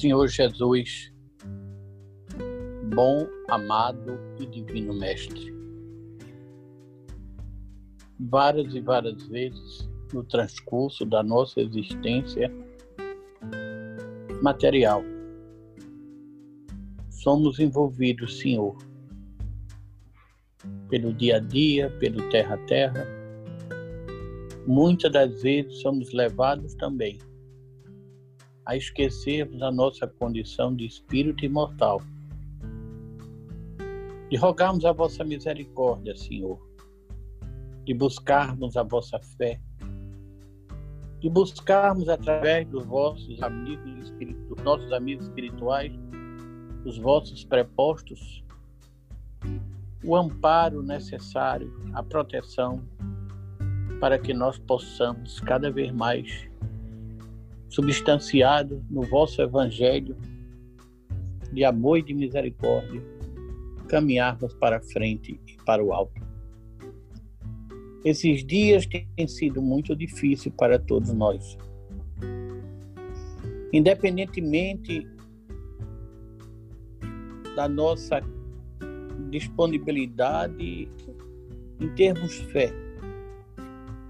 Senhor Jesus, bom, amado e divino Mestre. Várias e várias vezes no transcurso da nossa existência material, somos envolvidos, Senhor, pelo dia a dia, pelo terra a terra. Muitas das vezes somos levados também a esquecermos a nossa condição de espírito imortal. De rogarmos a vossa misericórdia, Senhor, de buscarmos a vossa fé, de buscarmos através dos vossos amigos, nossos amigos espirituais, os vossos prepostos, o amparo necessário, a proteção, para que nós possamos cada vez mais substanciado no vosso Evangelho de amor e de misericórdia, caminharmos para frente e para o alto. Esses dias têm sido muito difíceis para todos nós. Independentemente da nossa disponibilidade em termos fé,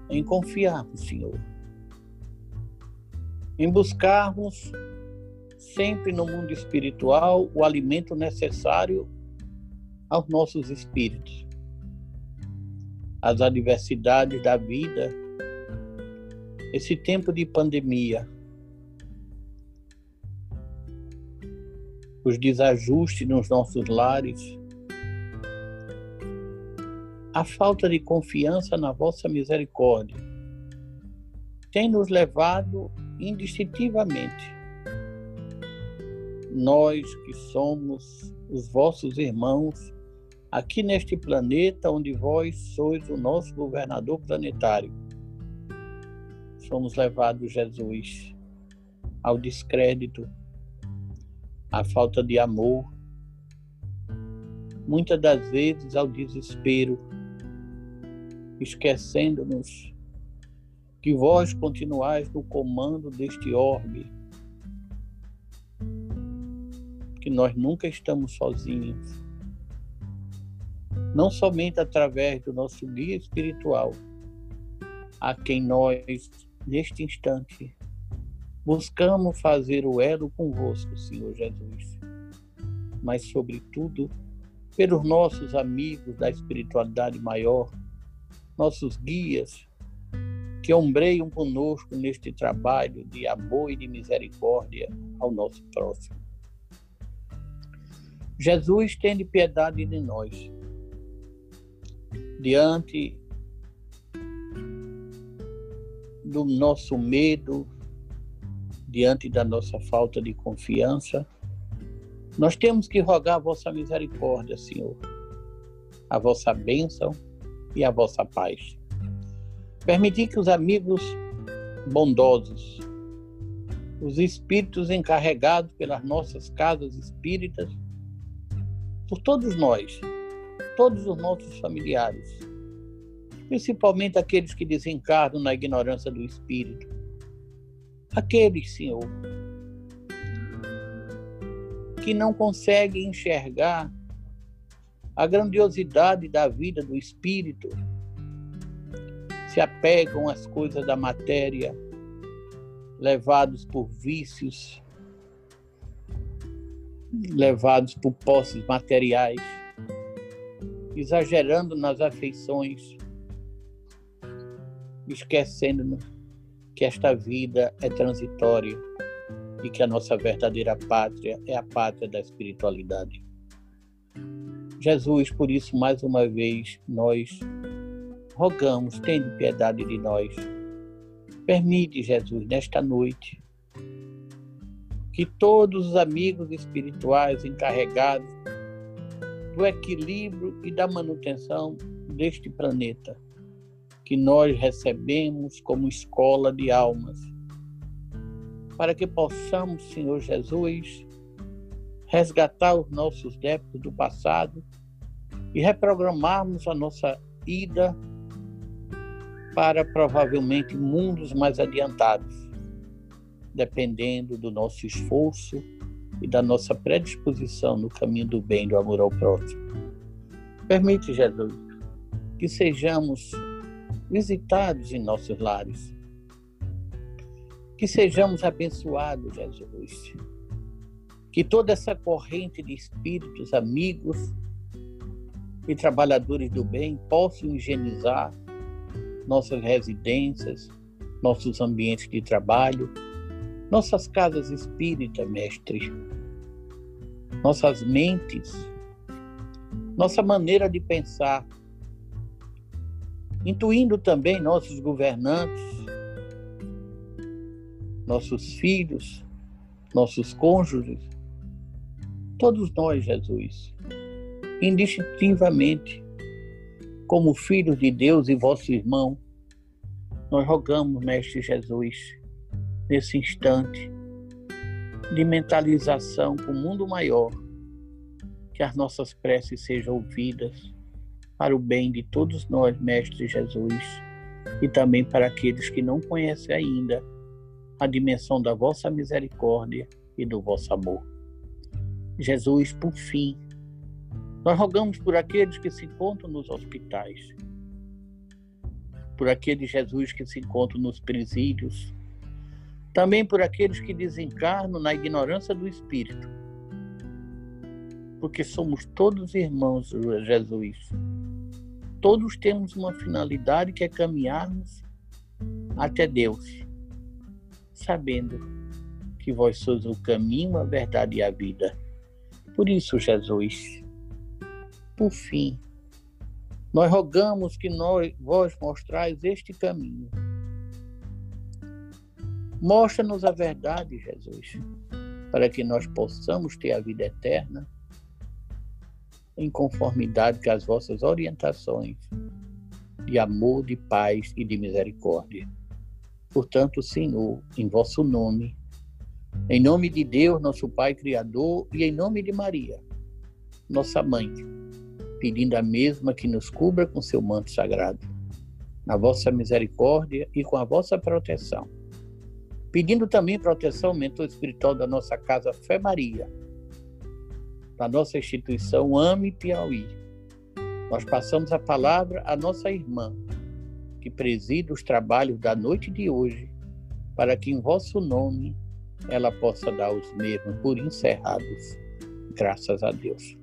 em confiar no Senhor em buscarmos sempre no mundo espiritual o alimento necessário aos nossos espíritos. As adversidades da vida, esse tempo de pandemia, os desajustes nos nossos lares, a falta de confiança na vossa misericórdia, tem nos levado indistintivamente. Nós que somos os vossos irmãos aqui neste planeta onde vós sois o nosso governador planetário. Somos levados, Jesus, ao descrédito, à falta de amor, muitas das vezes ao desespero, esquecendo-nos que vós continuais no comando deste orbe, que nós nunca estamos sozinhos. Não somente através do nosso guia espiritual, a quem nós, neste instante, buscamos fazer o elo convosco, Senhor Jesus, mas, sobretudo, pelos nossos amigos da espiritualidade maior, nossos guias, que ombreiam conosco neste trabalho de amor e de misericórdia ao nosso próximo. Jesus tem piedade de nós. Diante do nosso medo, diante da nossa falta de confiança, nós temos que rogar a vossa misericórdia, Senhor, a vossa bênção e a vossa paz. Permitir que os amigos bondosos, os espíritos encarregados pelas nossas casas espíritas, por todos nós, todos os nossos familiares, principalmente aqueles que desencarnam na ignorância do espírito, aqueles, Senhor, que não conseguem enxergar a grandiosidade da vida do espírito se apegam às coisas da matéria, levados por vícios, levados por posses materiais, exagerando nas afeições, esquecendo que esta vida é transitória e que a nossa verdadeira pátria é a pátria da espiritualidade. Jesus, por isso, mais uma vez, nós rogamos, tende piedade de nós. Permite, Jesus, nesta noite, que todos os amigos espirituais encarregados do equilíbrio e da manutenção deste planeta, que nós recebemos como escola de almas, para que possamos, Senhor Jesus, resgatar os nossos débitos do passado e reprogramarmos a nossa ida para provavelmente mundos mais adiantados, dependendo do nosso esforço e da nossa predisposição no caminho do bem do amor ao próximo. Permite, Jesus, que sejamos visitados em nossos lares, que sejamos abençoados, Jesus, que toda essa corrente de espíritos amigos e trabalhadores do bem possam higienizar nossas residências, nossos ambientes de trabalho, nossas casas espíritas, mestre, nossas mentes, nossa maneira de pensar, intuindo também nossos governantes, nossos filhos, nossos cônjuges, todos nós, Jesus, indistintivamente, como filhos de Deus e vosso irmão, nós rogamos, Mestre Jesus, nesse instante de mentalização para o mundo maior, que as nossas preces sejam ouvidas para o bem de todos nós, Mestre Jesus, e também para aqueles que não conhecem ainda a dimensão da vossa misericórdia e do vosso amor. Jesus, por fim, nós rogamos por aqueles que se encontram nos hospitais, por aqueles Jesus que se encontram nos presídios, também por aqueles que desencarnam na ignorância do Espírito, porque somos todos irmãos, Jesus. Todos temos uma finalidade que é caminharmos até Deus, sabendo que vós sois o caminho, a verdade e a vida. Por isso, Jesus, por fim, nós rogamos que nós, vós mostrais este caminho. Mostra-nos a verdade, Jesus, para que nós possamos ter a vida eterna em conformidade com as vossas orientações de amor, de paz e de misericórdia. Portanto, Senhor, em vosso nome, em nome de Deus, nosso Pai Criador, e em nome de Maria, nossa mãe, pedindo a mesma que nos cubra com seu manto sagrado, na vossa misericórdia e com a vossa proteção. Pedindo também proteção mentor espiritual da nossa casa Fé Maria, da nossa instituição Ame Piauí. Nós passamos a palavra à nossa irmã, que preside os trabalhos da noite de hoje, para que em vosso nome ela possa dar os mesmos por encerrados. Graças a Deus.